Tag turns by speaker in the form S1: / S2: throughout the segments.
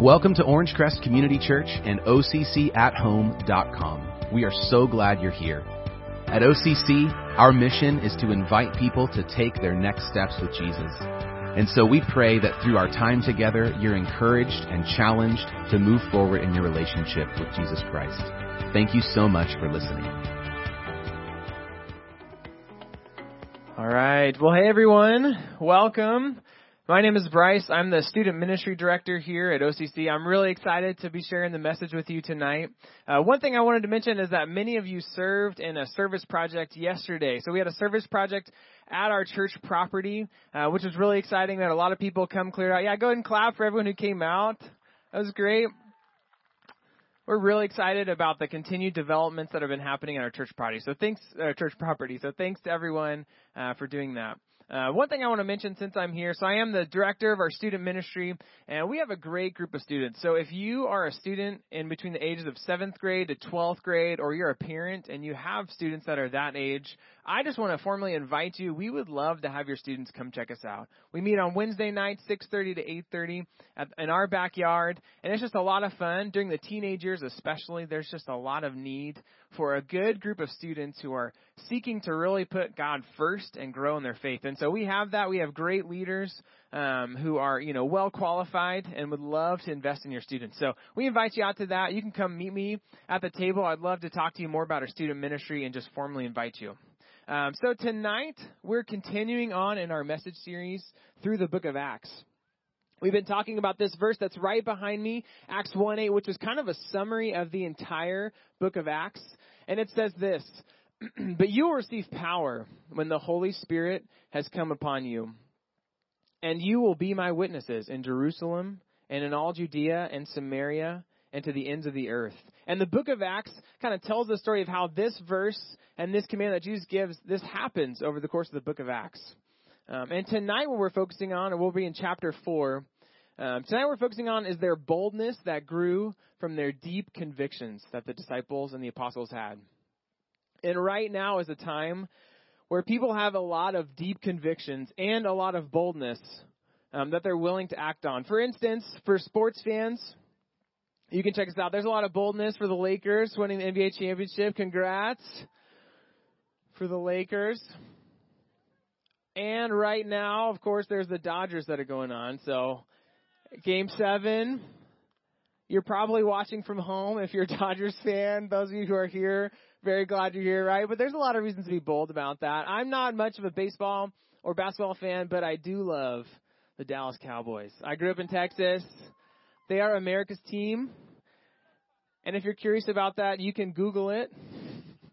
S1: Welcome to Orange Crest Community Church and OCCAtHome.com. We are so glad you're here. At OCC, our mission is to invite people to take their next steps with Jesus. And so we pray that through our time together, you're encouraged and challenged to move forward in your relationship with Jesus Christ. Thank you so much for listening.
S2: All right. Well, hey everyone. Welcome. My name is Bryce. I'm the student ministry director here at OCC. I'm really excited to be sharing the message with you tonight. Uh, one thing I wanted to mention is that many of you served in a service project yesterday. So we had a service project at our church property, uh, which was really exciting. That a lot of people come cleared out. Yeah, go ahead and clap for everyone who came out. That was great. We're really excited about the continued developments that have been happening at our church property. So thanks, uh, church property. So thanks to everyone uh, for doing that. Uh, one thing I want to mention since I'm here, so I am the director of our student ministry, and we have a great group of students. So if you are a student in between the ages of 7th grade to 12th grade, or you're a parent and you have students that are that age, I just want to formally invite you. We would love to have your students come check us out. We meet on Wednesday night, 6:30 to 8:30 in our backyard, and it's just a lot of fun. During the teenage years, especially, there's just a lot of need for a good group of students who are seeking to really put God first and grow in their faith. And so we have that. We have great leaders um, who are, you know, well qualified and would love to invest in your students. So we invite you out to that. You can come meet me at the table. I'd love to talk to you more about our student ministry and just formally invite you. Um, so tonight we're continuing on in our message series through the book of Acts. We've been talking about this verse that's right behind me, Acts 1:8, which is kind of a summary of the entire book of Acts. And it says this But you will receive power when the Holy Spirit has come upon you. And you will be my witnesses in Jerusalem and in all Judea and Samaria and to the ends of the earth. And the book of Acts kind of tells the story of how this verse and this command that Jesus gives, this happens over the course of the book of Acts. Um, and tonight, what we're focusing on, and we'll be in chapter 4, um, tonight we're focusing on is their boldness that grew from their deep convictions that the disciples and the apostles had. And right now is a time where people have a lot of deep convictions and a lot of boldness um, that they're willing to act on. For instance, for sports fans, you can check us out. There's a lot of boldness for the Lakers winning the NBA championship. Congrats for the Lakers. And right now, of course, there's the Dodgers that are going on. So, game seven, you're probably watching from home if you're a Dodgers fan. Those of you who are here, very glad you're here, right? But there's a lot of reasons to be bold about that. I'm not much of a baseball or basketball fan, but I do love the Dallas Cowboys. I grew up in Texas. They are America's team. And if you're curious about that, you can Google it.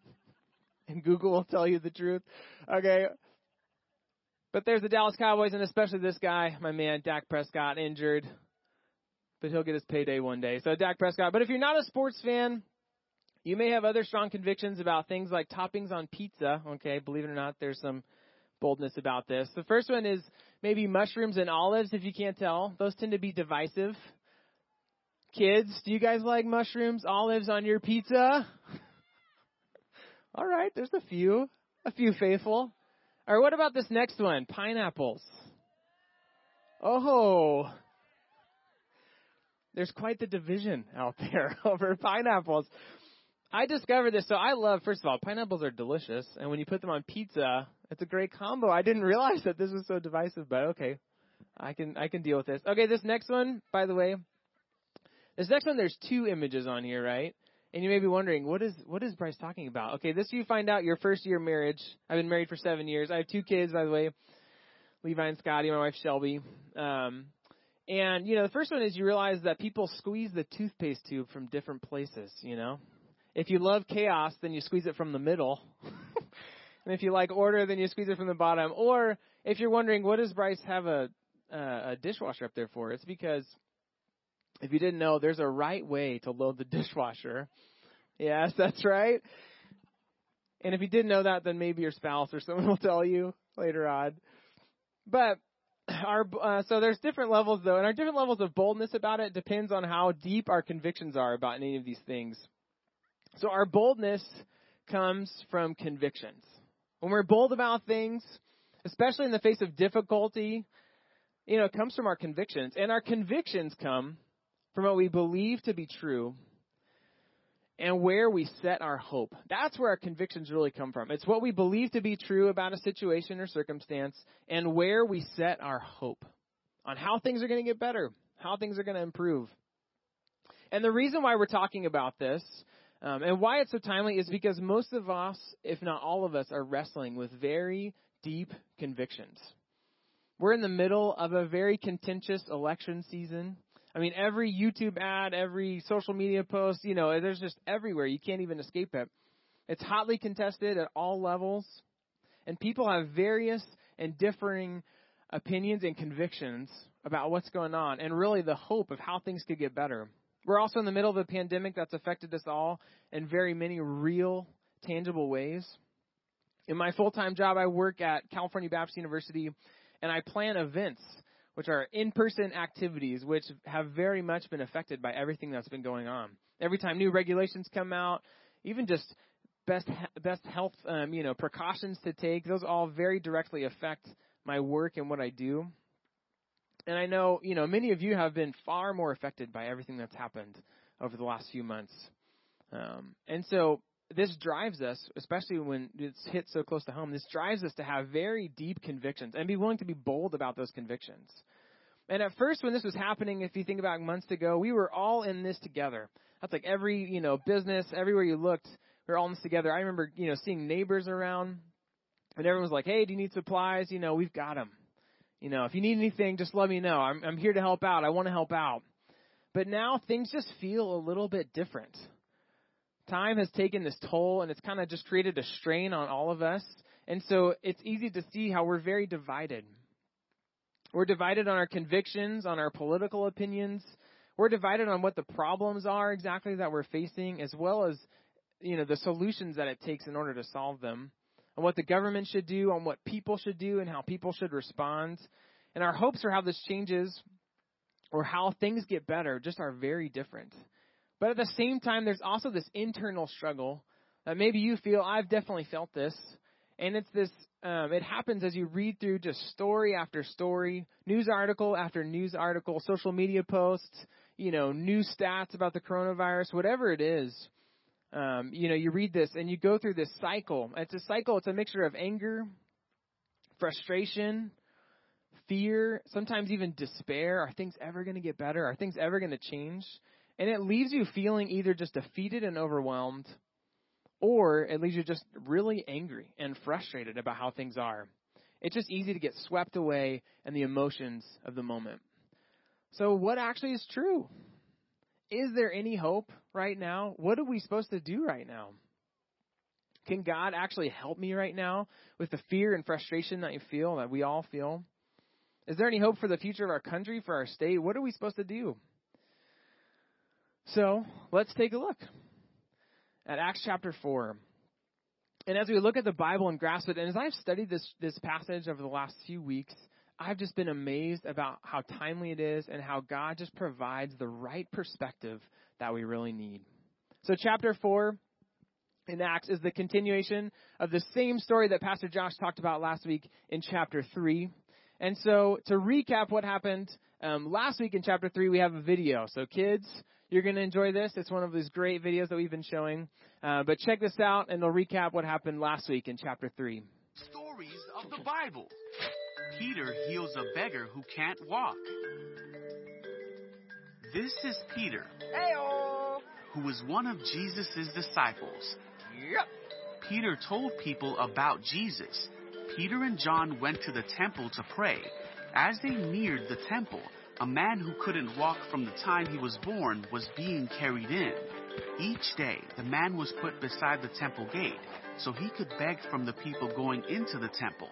S2: and Google will tell you the truth. Okay. But there's the Dallas Cowboys, and especially this guy, my man, Dak Prescott, injured. But he'll get his payday one day. So, Dak Prescott. But if you're not a sports fan, you may have other strong convictions about things like toppings on pizza. Okay, believe it or not, there's some boldness about this. The first one is maybe mushrooms and olives, if you can't tell. Those tend to be divisive. Kids, do you guys like mushrooms, olives on your pizza? All right, there's a few, a few faithful. Or what about this next one? Pineapples. Oh, there's quite the division out there over pineapples. I discovered this, so I love, first of all, pineapples are delicious, and when you put them on pizza, it's a great combo. I didn't realize that this was so divisive, but okay. I can I can deal with this. Okay, this next one, by the way, this next one, there's two images on here, right? And you may be wondering, what is what is Bryce talking about? Okay, this you find out your first year marriage. I've been married for seven years. I have two kids, by the way, Levi and Scotty. My wife Shelby. Um, and you know, the first one is you realize that people squeeze the toothpaste tube from different places. You know, if you love chaos, then you squeeze it from the middle. and if you like order, then you squeeze it from the bottom. Or if you're wondering, what does Bryce have a uh, a dishwasher up there for? It's because if you didn't know, there's a right way to load the dishwasher. Yes, that's right. And if you didn't know that, then maybe your spouse or someone will tell you later on. But our uh, so there's different levels though, and our different levels of boldness about it depends on how deep our convictions are about any of these things. So our boldness comes from convictions. When we're bold about things, especially in the face of difficulty, you know, it comes from our convictions, and our convictions come from what we believe to be true and where we set our hope. That's where our convictions really come from. It's what we believe to be true about a situation or circumstance and where we set our hope on how things are going to get better, how things are going to improve. And the reason why we're talking about this um, and why it's so timely is because most of us, if not all of us, are wrestling with very deep convictions. We're in the middle of a very contentious election season. I mean, every YouTube ad, every social media post, you know, there's just everywhere. You can't even escape it. It's hotly contested at all levels. And people have various and differing opinions and convictions about what's going on and really the hope of how things could get better. We're also in the middle of a pandemic that's affected us all in very many real, tangible ways. In my full-time job, I work at California Baptist University and I plan events which are in-person activities, which have very much been affected by everything that's been going on. Every time new regulations come out, even just best best health um, you know precautions to take, those all very directly affect my work and what I do. And I know you know many of you have been far more affected by everything that's happened over the last few months. Um, and so this drives us, especially when it's hit so close to home, this drives us to have very deep convictions and be willing to be bold about those convictions. And at first, when this was happening, if you think about months ago, we were all in this together. That's like every, you know, business, everywhere you looked, we were all in this together. I remember, you know, seeing neighbors around, and everyone was like, hey, do you need supplies? You know, we've got them. You know, if you need anything, just let me know. I'm, I'm here to help out. I want to help out. But now things just feel a little bit different time has taken this toll and it's kind of just created a strain on all of us. And so it's easy to see how we're very divided. We're divided on our convictions, on our political opinions. We're divided on what the problems are exactly that we're facing, as well as, you know, the solutions that it takes in order to solve them, on what the government should do, on what people should do, and how people should respond. And our hopes for how this changes or how things get better just are very different. But at the same time, there's also this internal struggle that maybe you feel, I've definitely felt this. And it's this, um, it happens as you read through just story after story, news article after news article, social media posts, you know, news stats about the coronavirus, whatever it is. Um, you know, you read this and you go through this cycle. It's a cycle, it's a mixture of anger, frustration, fear, sometimes even despair. Are things ever going to get better? Are things ever going to change? And it leaves you feeling either just defeated and overwhelmed, or it leaves you just really angry and frustrated about how things are. It's just easy to get swept away in the emotions of the moment. So, what actually is true? Is there any hope right now? What are we supposed to do right now? Can God actually help me right now with the fear and frustration that you feel, that we all feel? Is there any hope for the future of our country, for our state? What are we supposed to do? So let's take a look at Acts chapter 4. And as we look at the Bible and grasp it, and as I've studied this, this passage over the last few weeks, I've just been amazed about how timely it is and how God just provides the right perspective that we really need. So, chapter 4 in Acts is the continuation of the same story that Pastor Josh talked about last week in chapter 3. And so, to recap what happened um, last week in chapter 3, we have a video. So, kids, you're going to enjoy this. It's one of those great videos that we've been showing. Uh, but check this out, and it'll recap what happened last week in chapter 3.
S3: Stories of the Bible. Peter heals a beggar who can't walk. This is Peter,
S4: Heyo.
S3: who was one of Jesus' disciples.
S4: Yep.
S3: Peter told people about Jesus. Peter and John went to the temple to pray. As they neared the temple, a man who couldn't walk from the time he was born was being carried in. Each day, the man was put beside the temple gate so he could beg from the people going into the temple.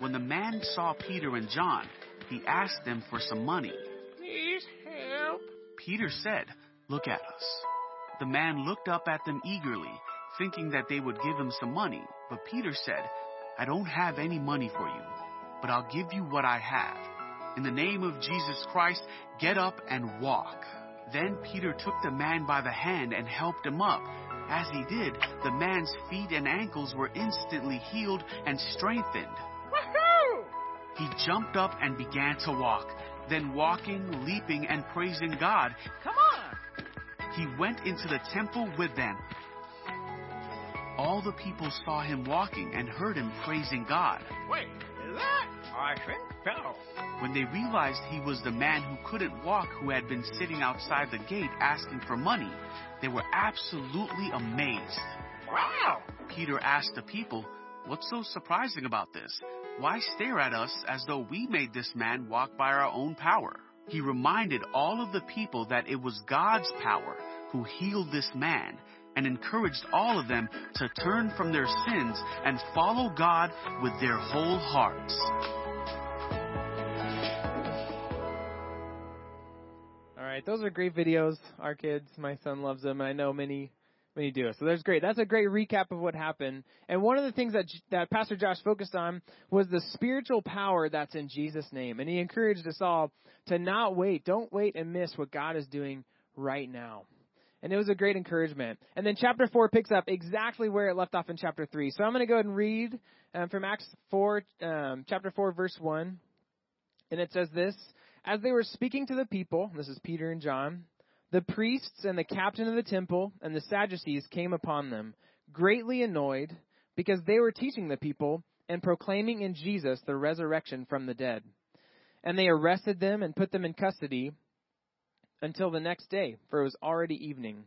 S3: When the man saw Peter and John, he asked them for some money.
S4: Please help.
S3: Peter said, Look at us. The man looked up at them eagerly, thinking that they would give him some money. But Peter said, I don't have any money for you but I'll give you what I have. In the name of Jesus Christ, get up and walk. Then Peter took the man by the hand and helped him up. As he did, the man's feet and ankles were instantly healed and strengthened.
S4: Woohoo!
S3: He jumped up and began to walk, Then walking, leaping, and praising God,
S4: Come on.
S3: he went into the temple with them. All the people saw him walking and heard him praising God.
S4: Wait, is that? I think so.
S3: When they realized he was the man who couldn't walk who had been sitting outside the gate asking for money, they were absolutely amazed.
S4: Wow.
S3: Peter asked the people, What's so surprising about this? Why stare at us as though we made this man walk by our own power? He reminded all of the people that it was God's power who healed this man and encouraged all of them to turn from their sins and follow God with their whole hearts.
S2: All right, those are great videos. Our kids, my son loves them, and I know many, many do. So that's great. That's a great recap of what happened. And one of the things that that Pastor Josh focused on was the spiritual power that's in Jesus' name, and he encouraged us all to not wait. Don't wait and miss what God is doing right now. And it was a great encouragement. And then chapter 4 picks up exactly where it left off in chapter 3. So I'm going to go ahead and read um, from Acts 4, um, chapter 4, verse 1. And it says this As they were speaking to the people, this is Peter and John, the priests and the captain of the temple and the Sadducees came upon them, greatly annoyed, because they were teaching the people and proclaiming in Jesus the resurrection from the dead. And they arrested them and put them in custody until the next day, for it was already evening.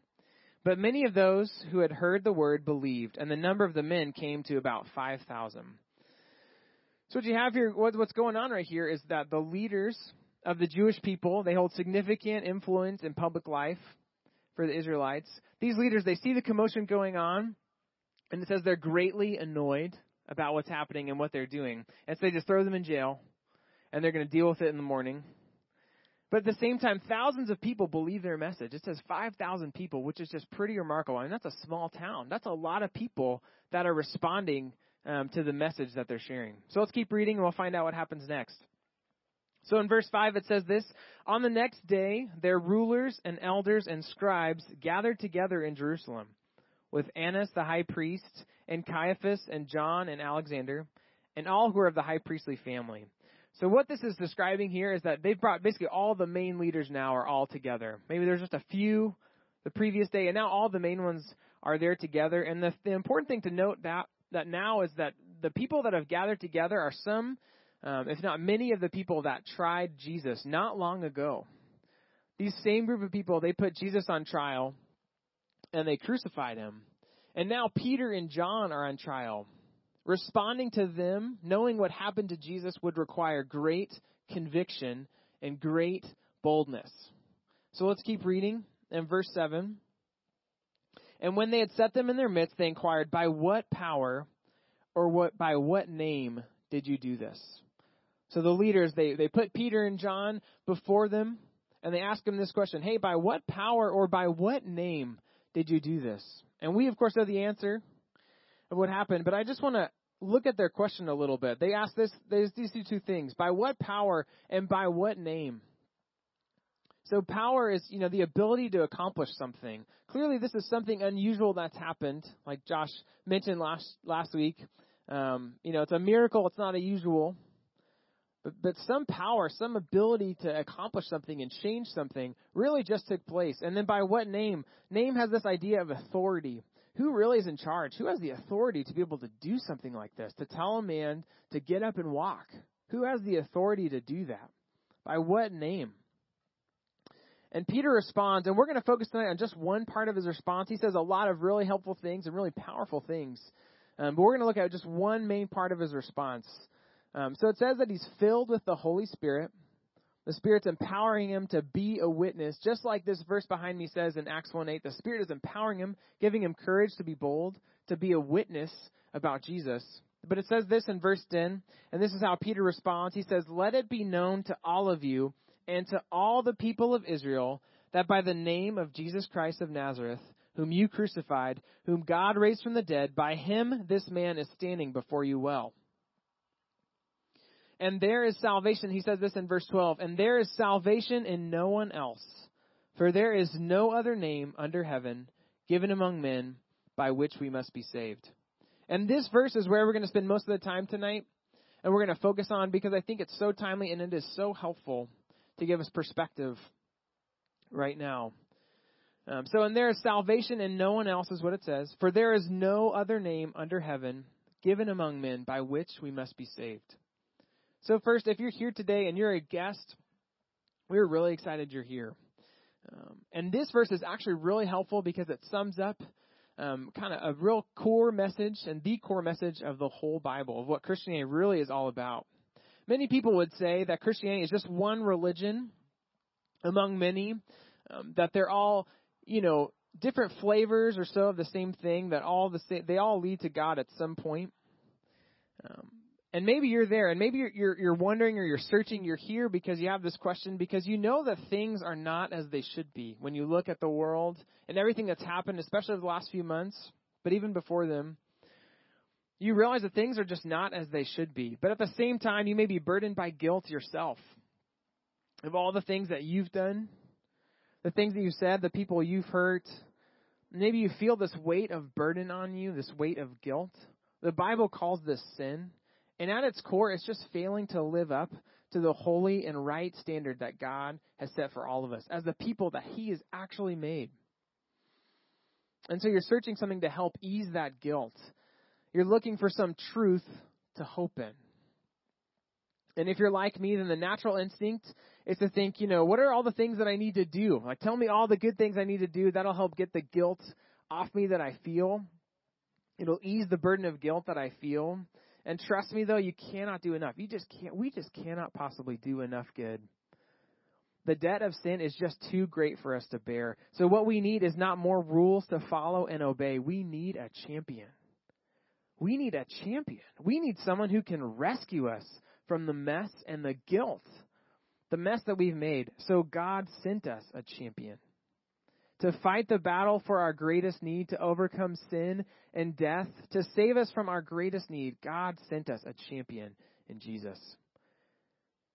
S2: But many of those who had heard the word believed, and the number of the men came to about 5,000. So what you have here, what's going on right here is that the leaders of the Jewish people, they hold significant influence in public life for the Israelites. These leaders, they see the commotion going on, and it says they're greatly annoyed about what's happening and what they're doing. And so they just throw them in jail, and they're going to deal with it in the morning. But at the same time, thousands of people believe their message. It says 5,000 people, which is just pretty remarkable. I mean, that's a small town. That's a lot of people that are responding um, to the message that they're sharing. So let's keep reading and we'll find out what happens next. So in verse 5 it says this On the next day, their rulers and elders and scribes gathered together in Jerusalem with Annas the high priest, and Caiaphas, and John, and Alexander, and all who are of the high priestly family. So what this is describing here is that they've brought basically all the main leaders now are all together. Maybe there's just a few the previous day, and now all the main ones are there together. And the, the important thing to note that that now is that the people that have gathered together are some, um, if not many, of the people that tried Jesus not long ago. These same group of people, they put Jesus on trial, and they crucified him. And now Peter and John are on trial. Responding to them, knowing what happened to Jesus, would require great conviction and great boldness. So let's keep reading. In verse 7, and when they had set them in their midst, they inquired, By what power or what by what name did you do this? So the leaders, they, they put Peter and John before them, and they ask them this question Hey, by what power or by what name did you do this? And we, of course, know the answer of what happened, but I just want to look at their question a little bit. They ask this, there's these two things. By what power and by what name? So power is, you know, the ability to accomplish something. Clearly, this is something unusual that's happened, like Josh mentioned last last week. Um, you know, it's a miracle. It's not a usual, but but some power, some ability to accomplish something and change something, really just took place. And then by what name? Name has this idea of authority. Who really is in charge? Who has the authority to be able to do something like this? To tell a man to get up and walk? Who has the authority to do that? By what name? And Peter responds, and we're going to focus tonight on just one part of his response. He says a lot of really helpful things and really powerful things. Um, but we're going to look at just one main part of his response. Um, so it says that he's filled with the Holy Spirit. The Spirit's empowering him to be a witness, just like this verse behind me says in Acts 1 8. The Spirit is empowering him, giving him courage to be bold, to be a witness about Jesus. But it says this in verse 10, and this is how Peter responds. He says, Let it be known to all of you and to all the people of Israel that by the name of Jesus Christ of Nazareth, whom you crucified, whom God raised from the dead, by him this man is standing before you well. And there is salvation, he says this in verse 12, and there is salvation in no one else, for there is no other name under heaven given among men by which we must be saved. And this verse is where we're going to spend most of the time tonight, and we're going to focus on because I think it's so timely and it is so helpful to give us perspective right now. Um, so, and there is salvation in no one else, is what it says. For there is no other name under heaven given among men by which we must be saved. So, first, if you're here today and you're a guest, we're really excited you're here. Um, and this verse is actually really helpful because it sums up um, kind of a real core message and the core message of the whole Bible, of what Christianity really is all about. Many people would say that Christianity is just one religion among many, um, that they're all, you know, different flavors or so of the same thing, that all the same, they all lead to God at some point. Um, and maybe you're there, and maybe you're, you're, you're wondering or you're searching. You're here because you have this question because you know that things are not as they should be when you look at the world and everything that's happened, especially the last few months, but even before them. You realize that things are just not as they should be. But at the same time, you may be burdened by guilt yourself of all the things that you've done, the things that you've said, the people you've hurt. Maybe you feel this weight of burden on you, this weight of guilt. The Bible calls this sin. And at its core, it's just failing to live up to the holy and right standard that God has set for all of us as the people that He has actually made. And so you're searching something to help ease that guilt. You're looking for some truth to hope in. And if you're like me, then the natural instinct is to think, you know, what are all the things that I need to do? Like, tell me all the good things I need to do. That'll help get the guilt off me that I feel. It'll ease the burden of guilt that I feel. And trust me though, you cannot do enough. You just can't, we just cannot possibly do enough good. The debt of sin is just too great for us to bear. So what we need is not more rules to follow and obey. We need a champion. We need a champion. We need someone who can rescue us from the mess and the guilt, the mess that we've made. So God sent us a champion to fight the battle for our greatest need, to overcome sin and death, to save us from our greatest need, God sent us a champion in Jesus.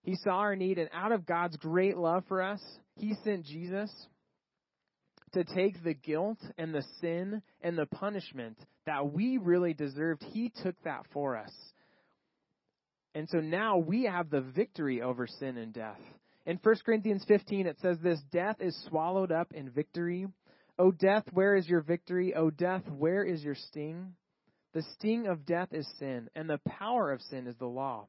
S2: He saw our need, and out of God's great love for us, He sent Jesus to take the guilt and the sin and the punishment that we really deserved. He took that for us. And so now we have the victory over sin and death. In 1 Corinthians 15, it says this Death is swallowed up in victory. O death, where is your victory? O death, where is your sting? The sting of death is sin, and the power of sin is the law.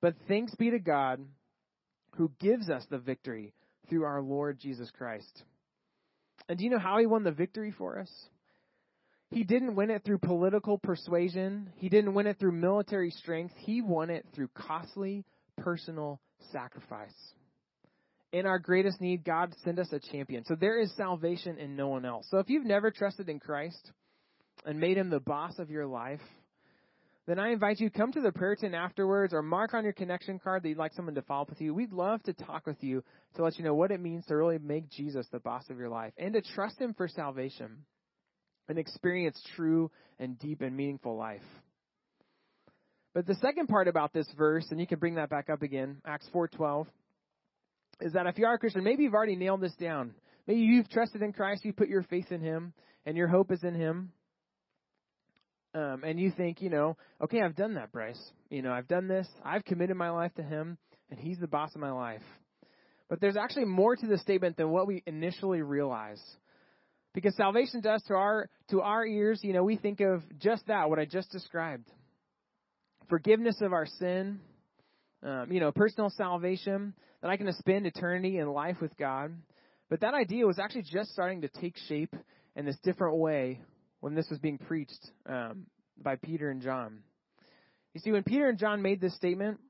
S2: But thanks be to God who gives us the victory through our Lord Jesus Christ. And do you know how he won the victory for us? He didn't win it through political persuasion. He didn't win it through military strength. He won it through costly personal sacrifice. In our greatest need, God sent us a champion. So there is salvation in no one else. So if you've never trusted in Christ and made him the boss of your life, then I invite you come to the prayer tent afterwards or mark on your connection card that you'd like someone to follow up with you. We'd love to talk with you to let you know what it means to really make Jesus the boss of your life and to trust him for salvation and experience true and deep and meaningful life. But the second part about this verse, and you can bring that back up again, Acts 4:12, is that if you are a Christian, maybe you've already nailed this down. Maybe you've trusted in Christ, you put your faith in Him, and your hope is in Him. Um, and you think, you know, okay, I've done that, Bryce. You know, I've done this. I've committed my life to Him, and He's the boss of my life. But there's actually more to the statement than what we initially realize. Because salvation does to our to our ears, you know, we think of just that, what I just described forgiveness of our sin, um, you know, personal salvation, that I can spend eternity in life with God. But that idea was actually just starting to take shape in this different way when this was being preached um, by Peter and John. You see, when Peter and John made this statement,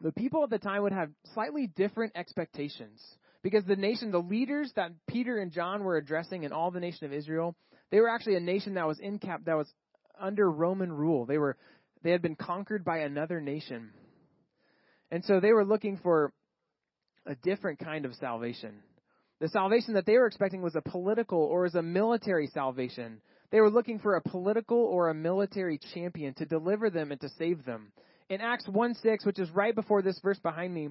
S2: the people at the time would have slightly different expectations. Because the nation, the leaders that Peter and John were addressing in all the nation of Israel, they were actually a nation that was in cap that was under Roman rule. They were they had been conquered by another nation. And so they were looking for a different kind of salvation. The salvation that they were expecting was a political or was a military salvation. They were looking for a political or a military champion to deliver them and to save them. In Acts 1 6, which is right before this verse behind me,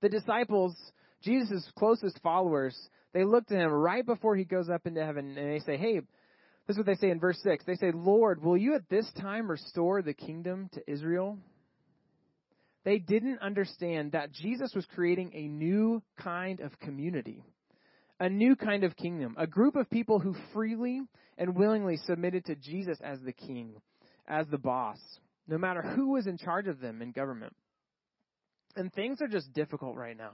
S2: the disciples, Jesus' closest followers, they look to him right before he goes up into heaven and they say, Hey, this is what they say in verse 6. They say, Lord, will you at this time restore the kingdom to Israel? they didn't understand that Jesus was creating a new kind of community, a new kind of kingdom, a group of people who freely and willingly submitted to Jesus as the king, as the boss, no matter who was in charge of them in government. And things are just difficult right now.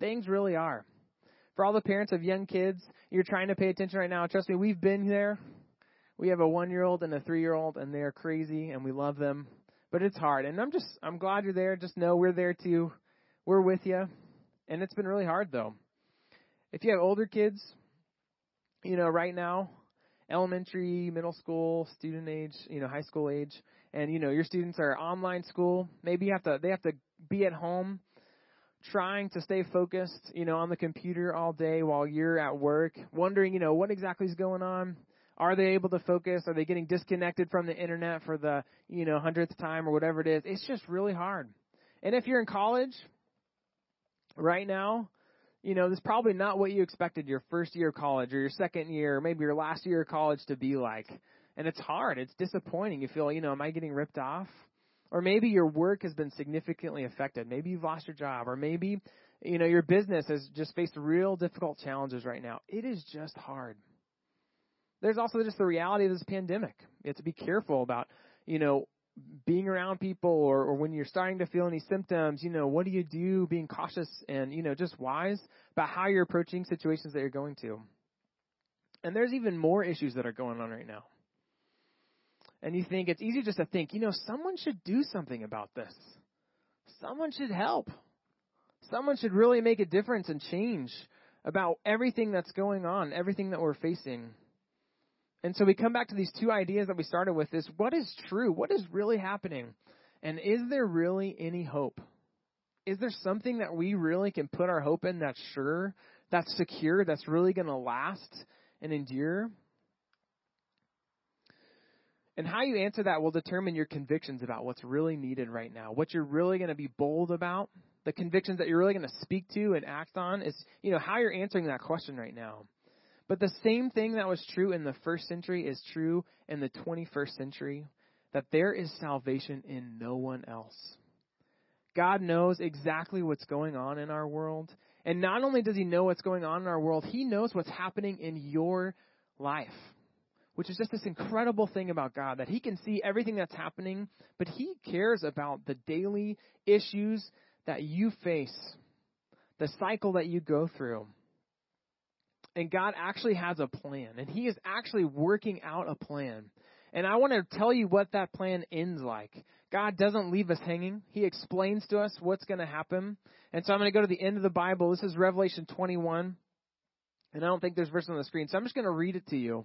S2: Things really are. For all the parents of young kids, you're trying to pay attention right now. Trust me, we've been there. We have a one year old and a three year old, and they're crazy, and we love them but it's hard. And I'm just I'm glad you're there. Just know we're there too. We're with you. And it's been really hard though. If you have older kids, you know, right now, elementary, middle school, student age, you know, high school age, and you know, your students are online school, maybe you have to they have to be at home trying to stay focused, you know, on the computer all day while you're at work, wondering, you know, what exactly is going on. Are they able to focus? Are they getting disconnected from the internet for the, you know, hundredth time or whatever it is? It's just really hard. And if you're in college right now, you know, this is probably not what you expected your first year of college or your second year or maybe your last year of college to be like. And it's hard. It's disappointing. You feel, you know, am I getting ripped off? Or maybe your work has been significantly affected. Maybe you've lost your job. Or maybe, you know, your business has just faced real difficult challenges right now. It is just hard there's also just the reality of this pandemic. You have to be careful about, you know, being around people or, or when you're starting to feel any symptoms, you know, what do you do being cautious and, you know, just wise about how you're approaching situations that you're going to. And there's even more issues that are going on right now. And you think it's easy just to think, you know, someone should do something about this. Someone should help. Someone should really make a difference and change about everything that's going on, everything that we're facing. And so we come back to these two ideas that we started with is what is true? What is really happening? And is there really any hope? Is there something that we really can put our hope in that's sure, that's secure, that's really going to last and endure? And how you answer that will determine your convictions about what's really needed right now, what you're really going to be bold about, the convictions that you're really going to speak to and act on is, you know, how you're answering that question right now. But the same thing that was true in the first century is true in the 21st century that there is salvation in no one else. God knows exactly what's going on in our world. And not only does He know what's going on in our world, He knows what's happening in your life. Which is just this incredible thing about God that He can see everything that's happening, but He cares about the daily issues that you face, the cycle that you go through. And God actually has a plan, and He is actually working out a plan. And I want to tell you what that plan ends like. God doesn't leave us hanging. He explains to us what's going to happen. And so I'm going to go to the end of the Bible. This is Revelation 21. And I don't think there's verse on the screen, so I'm just going to read it to you.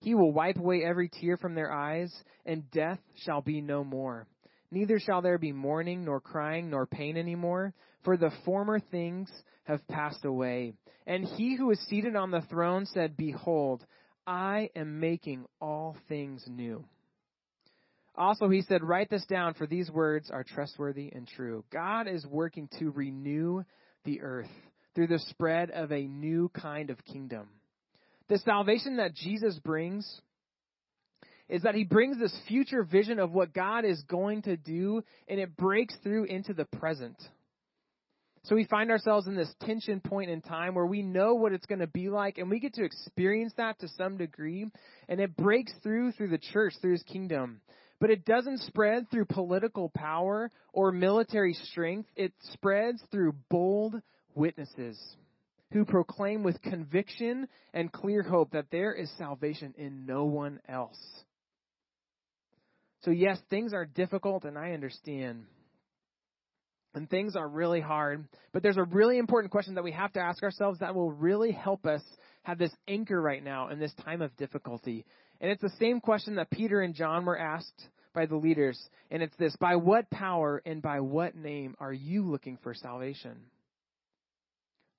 S2: He will wipe away every tear from their eyes, and death shall be no more. Neither shall there be mourning, nor crying, nor pain any more, for the former things have passed away. And he who is seated on the throne said, Behold, I am making all things new. Also, he said, Write this down, for these words are trustworthy and true. God is working to renew the earth through the spread of a new kind of kingdom. The salvation that Jesus brings is that he brings this future vision of what God is going to do, and it breaks through into the present. So we find ourselves in this tension point in time where we know what it's going to be like, and we get to experience that to some degree, and it breaks through through the church, through his kingdom. But it doesn't spread through political power or military strength. It spreads through bold witnesses who proclaim with conviction and clear hope that there is salvation in no one else. So, yes, things are difficult, and I understand. And things are really hard. But there's a really important question that we have to ask ourselves that will really help us have this anchor right now in this time of difficulty. And it's the same question that Peter and John were asked by the leaders, and it's this By what power and by what name are you looking for salvation?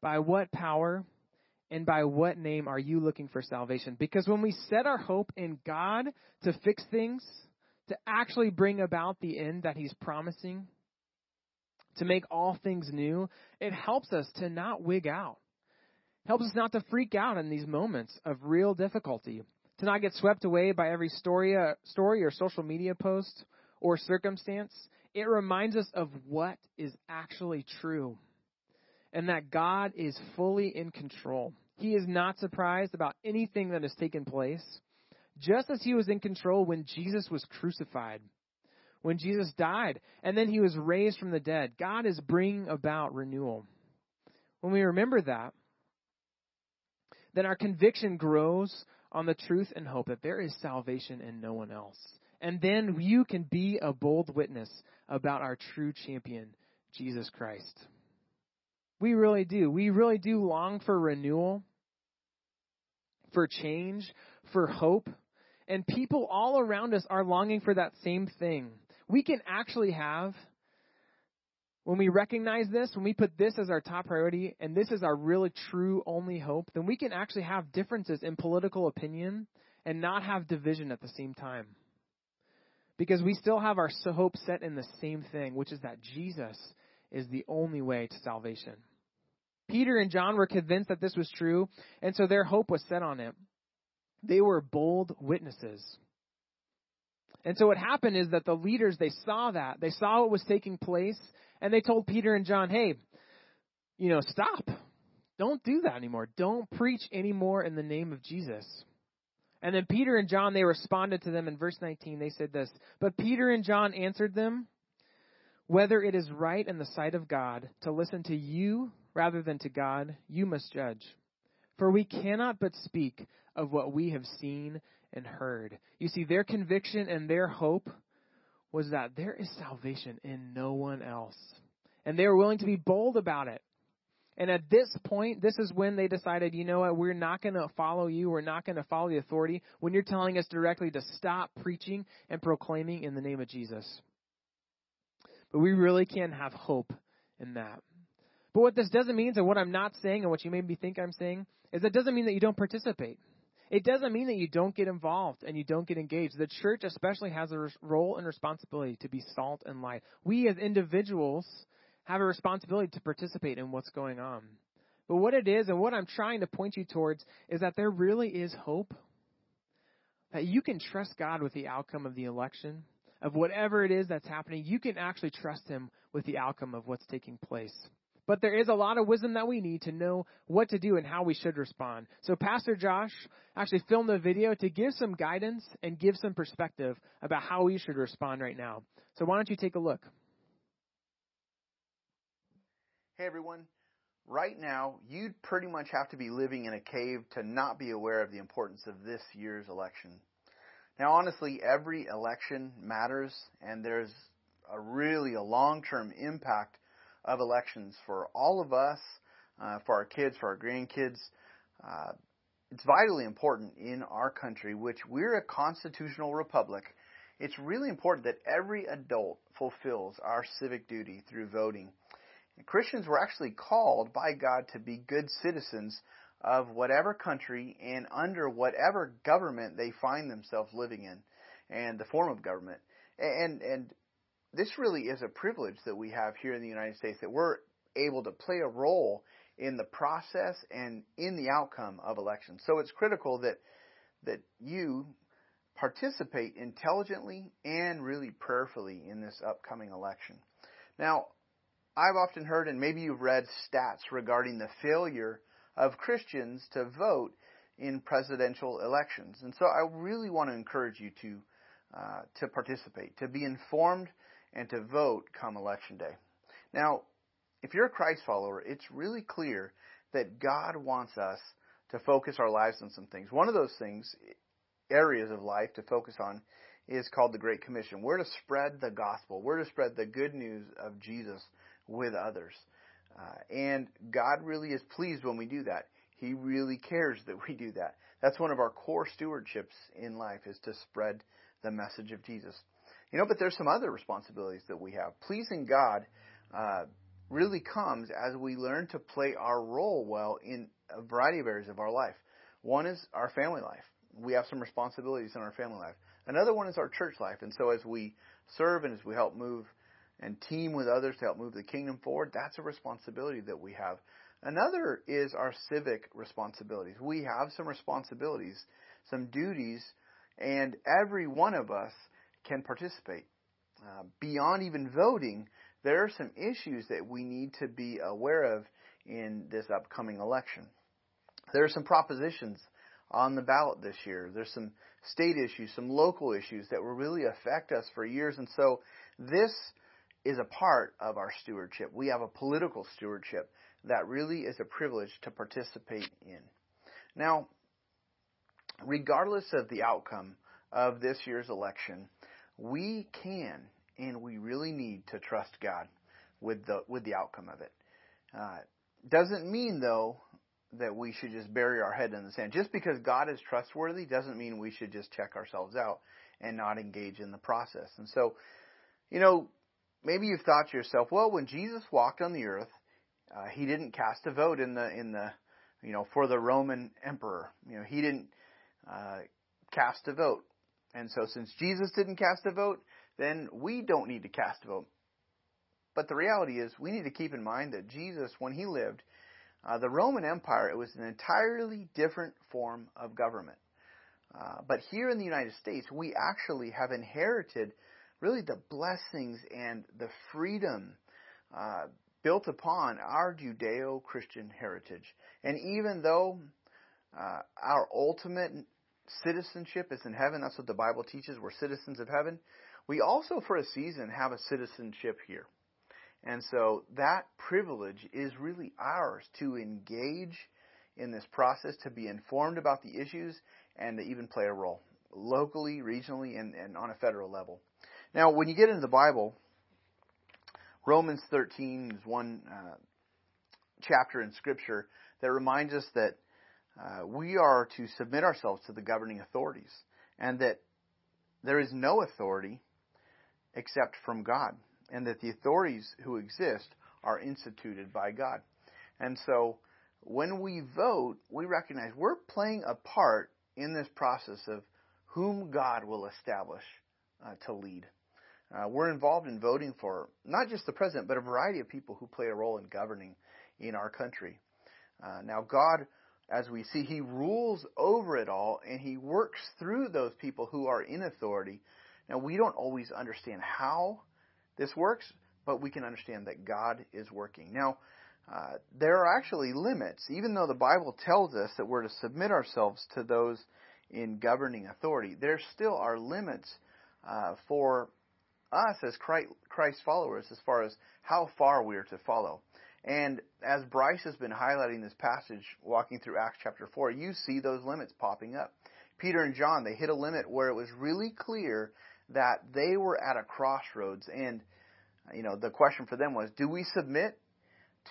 S2: By what power and by what name are you looking for salvation? Because when we set our hope in God to fix things, to actually bring about the end that He's promising, to make all things new, it helps us to not wig out. Helps us not to freak out in these moments of real difficulty, to not get swept away by every story, uh, story or social media post or circumstance. It reminds us of what is actually true and that God is fully in control. He is not surprised about anything that has taken place, just as he was in control when Jesus was crucified, when Jesus died, and then he was raised from the dead. God is bringing about renewal. When we remember that, then our conviction grows on the truth and hope that there is salvation in no one else. And then you can be a bold witness about our true champion, Jesus Christ. We really do. We really do long for renewal, for change, for hope. And people all around us are longing for that same thing. We can actually have, when we recognize this, when we put this as our top priority, and this is our really true only hope, then we can actually have differences in political opinion and not have division at the same time. Because we still have our hope set in the same thing, which is that Jesus is the only way to salvation. Peter and John were convinced that this was true, and so their hope was set on it. They were bold witnesses. And so what happened is that the leaders, they saw that. They saw what was taking place, and they told Peter and John, hey, you know, stop. Don't do that anymore. Don't preach anymore in the name of Jesus. And then Peter and John, they responded to them in verse 19. They said this But Peter and John answered them, Whether it is right in the sight of God to listen to you rather than to God, you must judge. For we cannot but speak of what we have seen and heard. You see, their conviction and their hope was that there is salvation in no one else. And they were willing to be bold about it. And at this point, this is when they decided, you know what, we're not going to follow you. We're not going to follow the authority when you're telling us directly to stop preaching and proclaiming in the name of Jesus. But we really can have hope in that. But what this doesn't mean, and what I'm not saying, and what you maybe think I'm saying, is that it doesn't mean that you don't participate. It doesn't mean that you don't get involved and you don't get engaged. The church especially has a role and responsibility to be salt and light. We as individuals have a responsibility to participate in what's going on. But what it is and what I'm trying to point you towards is that there really is hope. That you can trust God with the outcome of the election, of whatever it is that's happening. You can actually trust Him with the outcome of what's taking place. But there is a lot of wisdom that we need to know what to do and how we should respond. So Pastor Josh actually filmed a video to give some guidance and give some perspective about how we should respond right now. So why don't you take a look?
S5: Hey everyone. Right now, you'd pretty much have to be living in a cave to not be aware of the importance of this year's election. Now, honestly, every election matters, and there's a really a long-term impact of elections for all of us, uh, for our kids, for our grandkids. Uh, it's vitally important in our country, which we're a constitutional republic. It's really important that every adult fulfills our civic duty through voting. And Christians were actually called by God to be good citizens of whatever country and under whatever government they find themselves living in and the form of government. And and this really is a privilege that we have here in the United States that we're able to play a role in the process and in the outcome of elections. So it's critical that that you participate intelligently and really prayerfully in this upcoming election. Now, I've often heard and maybe you've read stats regarding the failure of Christians to vote in presidential elections. And so I really want to encourage you to uh, to participate, to be informed and to vote come election day. Now, if you're a Christ follower, it's really clear that God wants us to focus our lives on some things. One of those things, areas of life to focus on, is called the Great Commission. We're to spread the gospel. We're to spread the good news of Jesus with others. Uh, and God really is pleased when we do that. He really cares that we do that. That's one of our core stewardships in life is to spread the message of Jesus. You know, but there's some other responsibilities that we have. Pleasing God uh, really comes as we learn to play our role well in a variety of areas of our life. One is our family life. We have some responsibilities in our family life. Another one is our church life. And so as we serve and as we help move and team with others to help move the kingdom forward, that's a responsibility that we have. Another is our civic responsibilities. We have some responsibilities, some duties, and every one of us can participate. Uh, beyond even voting, there are some issues that we need to be aware of in this upcoming election. There are some propositions on the ballot this year. There's some state issues, some local issues that will really affect us for years. And so this is a part of our stewardship. We have a political stewardship that really is a privilege to participate in. Now, regardless of the outcome of this year's election, we can and we really need to trust God with the with the outcome of it. Uh, doesn't mean though that we should just bury our head in the sand. Just because God is trustworthy doesn't mean we should just check ourselves out and not engage in the process. And so, you know, maybe you've thought to yourself, well, when Jesus walked on the earth, uh, he didn't cast a vote in the in the you know for the Roman emperor. You know, he didn't uh, cast a vote. And so, since Jesus didn't cast a vote, then we don't need to cast a vote. But the reality is, we need to keep in mind that Jesus, when he lived, uh, the Roman Empire, it was an entirely different form of government. Uh, but here in the United States, we actually have inherited really the blessings and the freedom uh, built upon our Judeo Christian heritage. And even though uh, our ultimate citizenship is in heaven, that's what the Bible teaches, we're citizens of heaven, we also, for a season, have a citizenship here. And so that privilege is really ours to engage in this process, to be informed about the issues, and to even play a role locally, regionally, and, and on a federal level. Now, when you get into the Bible, Romans 13 is one uh, chapter in Scripture that reminds us that uh, we are to submit ourselves to the governing authorities, and that there is no authority except from God and that the authorities who exist are instituted by God. And so when we vote, we recognize we're playing a part in this process of whom God will establish uh, to lead. Uh, we're involved in voting for not just the president, but a variety of people who play a role in governing in our country. Uh, now, God, as we see, He rules over it all and He works through those people who are in authority. Now, we don't always understand how this works, but we can understand that God is working. Now, uh, there are actually limits, even though the Bible tells us that we're to submit ourselves to those in governing authority. There still are limits uh, for us as Christ followers as far as how far we are to follow. And as Bryce has been highlighting this passage, walking through Acts chapter 4, you see those limits popping up. Peter and John, they hit a limit where it was really clear that they were at a crossroads. And, you know, the question for them was do we submit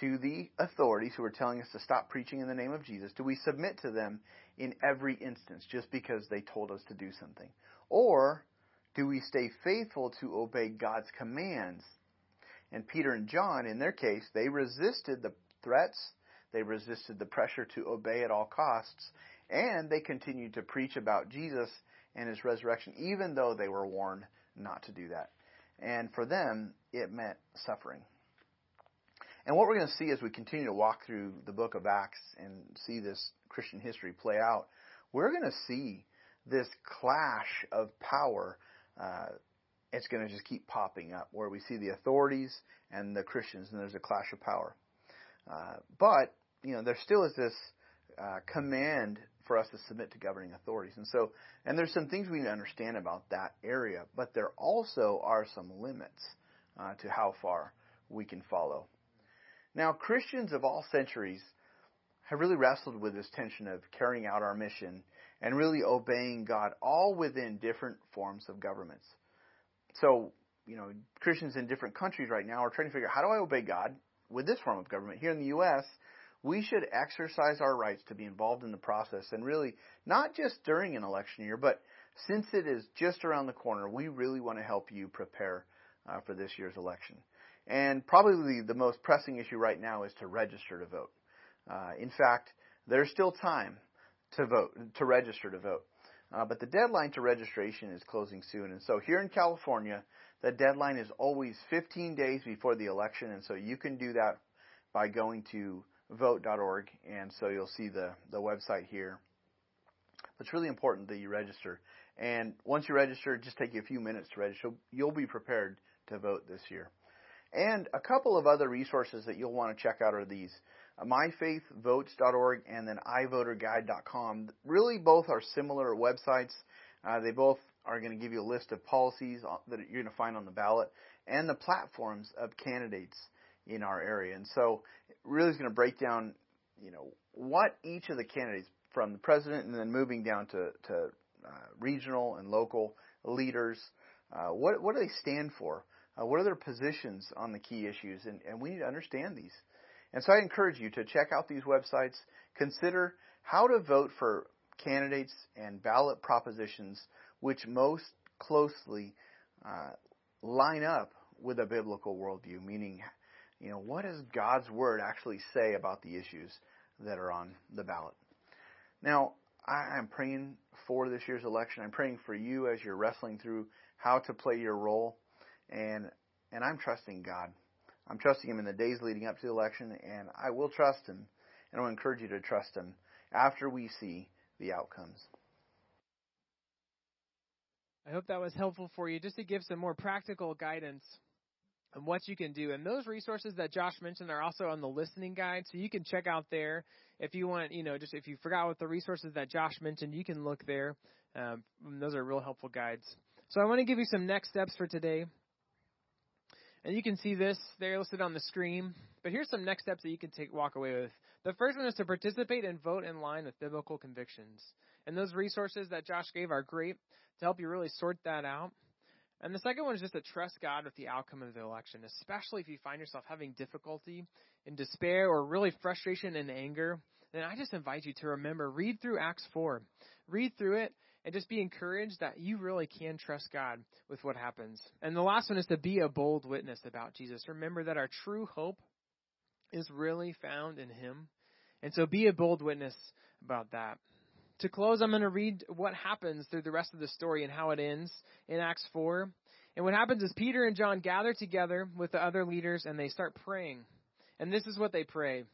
S5: to the authorities who are telling us to stop preaching in the name of Jesus? Do we submit to them in every instance just because they told us to do something? Or do we stay faithful to obey God's commands? And Peter and John, in their case, they resisted the threats, they resisted the pressure to obey at all costs, and they continued to preach about Jesus and his resurrection, even though they were warned not to do that. And for them, it meant suffering. And what we're going to see as we continue to walk through the book of Acts and see this Christian history play out, we're going to see this clash of power. Uh, it's going to just keep popping up where we see the authorities and the Christians, and there's a clash of power. Uh, but you know, there still is this uh, command for us to submit to governing authorities. And so, and there's some things we need to understand about that area, but there also are some limits uh, to how far we can follow. Now, Christians of all centuries have really wrestled with this tension of carrying out our mission and really obeying God, all within different forms of governments. So, you know, Christians in different countries right now are trying to figure out how do I obey God with this form of government? Here in the U.S., we should exercise our rights to be involved in the process and really not just during an election year, but since it is just around the corner, we really want to help you prepare uh, for this year's election. And probably the most pressing issue right now is to register to vote. Uh, in fact, there's still time to vote, to register to vote. Uh, but the deadline to registration is closing soon. And so here in California, the deadline is always 15 days before the election. And so you can do that by going to vote.org. And so you'll see the, the website here. It's really important that you register. And once you register, just take you a few minutes to register. You'll be prepared to vote this year. And a couple of other resources that you'll want to check out are these myfaithvotes.org and then ivoterguide.com. Really, both are similar websites. Uh, they both are going to give you a list of policies that you're going to find on the ballot and the platforms of candidates in our area. And so, it really is going to break down, you know, what each of the candidates, from the president and then moving down to, to uh, regional and local leaders, uh, what what do they stand for? Uh, what are their positions on the key issues? And, and we need to understand these. And so I encourage you to check out these websites, consider how to vote for candidates and ballot propositions which most closely uh, line up with a biblical worldview, meaning, you know, what does God's Word actually say about the issues that are on the ballot? Now, I am praying for this year's election. I'm praying for you as you're wrestling through how to play your role, and and I'm trusting God. I'm trusting Him in the days leading up to the election, and I will trust Him, and I will encourage you to trust Him after we see the outcomes.
S2: I hope that was helpful for you just to give some more practical guidance on what you can do. And those resources that Josh mentioned are also on the listening guide, so you can check out there if you want, you know, just if you forgot what the resources that Josh mentioned, you can look there. Um, those are real helpful guides. So I want to give you some next steps for today. And you can see this there listed on the screen. But here's some next steps that you can take walk away with. The first one is to participate and vote in line with biblical convictions. And those resources that Josh gave are great to help you really sort that out. And the second one is just to trust God with the outcome of the election, especially if you find yourself having difficulty in despair or really frustration and anger. Then I just invite you to remember, read through Acts 4. Read through it and just be encouraged that you really can trust God with what happens. And the last one is to be a bold witness about Jesus. Remember that our true hope is really found in Him. And so be a bold witness about that. To close, I'm going to read what happens through the rest of the story and how it ends in Acts 4. And what happens is Peter and John gather together with the other leaders and they start praying. And this is what they pray.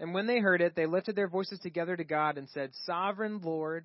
S2: And when they heard it, they lifted their voices together to God and said, Sovereign Lord,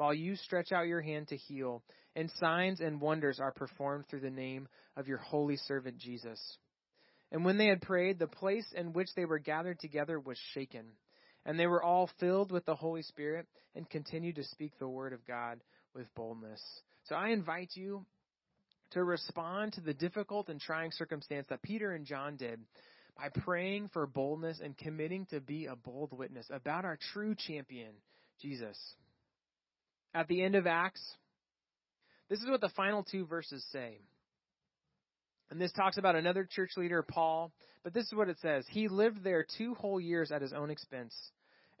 S2: while you stretch out your hand to heal, and signs and wonders are performed through the name of your holy servant Jesus. And when they had prayed, the place in which they were gathered together was shaken. And they were all filled with the Holy Spirit and continued to speak the word of God with boldness. So I invite you to respond to the difficult and trying circumstance that Peter and John did by praying for boldness and committing to be a bold witness about our true champion, Jesus. At the end of Acts, this is what the final two verses say. And this talks about another church leader, Paul, but this is what it says. He lived there two whole years at his own expense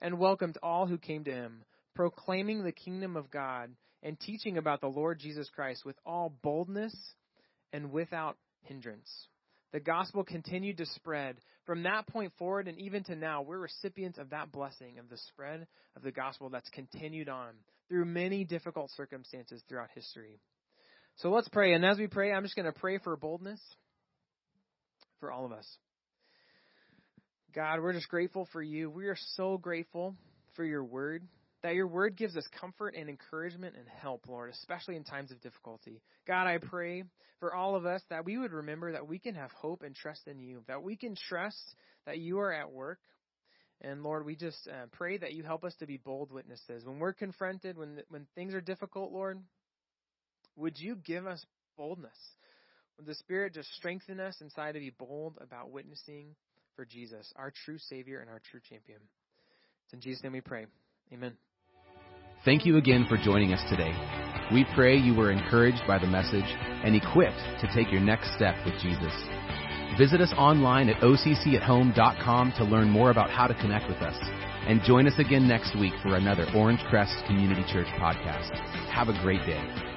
S2: and welcomed all who came to him, proclaiming the kingdom of God and teaching about the Lord Jesus Christ with all boldness and without hindrance. The gospel continued to spread. From that point forward and even to now, we're recipients of that blessing of the spread of the gospel that's continued on through many difficult circumstances throughout history. So let's pray. And as we pray, I'm just going to pray for boldness for all of us. God, we're just grateful for you. We are so grateful for your word. That your word gives us comfort and encouragement and help, Lord, especially in times of difficulty. God, I pray for all of us that we would remember that we can have hope and trust in you, that we can trust that you are at work. And Lord, we just uh, pray that you help us to be bold witnesses. When we're confronted, when, when things are difficult, Lord, would you give us boldness? Would the Spirit just strengthen us inside to be bold about witnessing for Jesus, our true Savior and our true champion? It's in Jesus' name we pray. Amen.
S1: Thank you again for joining us today. We pray you were encouraged by the message and equipped to take your next step with Jesus. Visit us online at occathome.com to learn more about how to connect with us. And join us again next week for another Orange Crest Community Church podcast. Have a great day.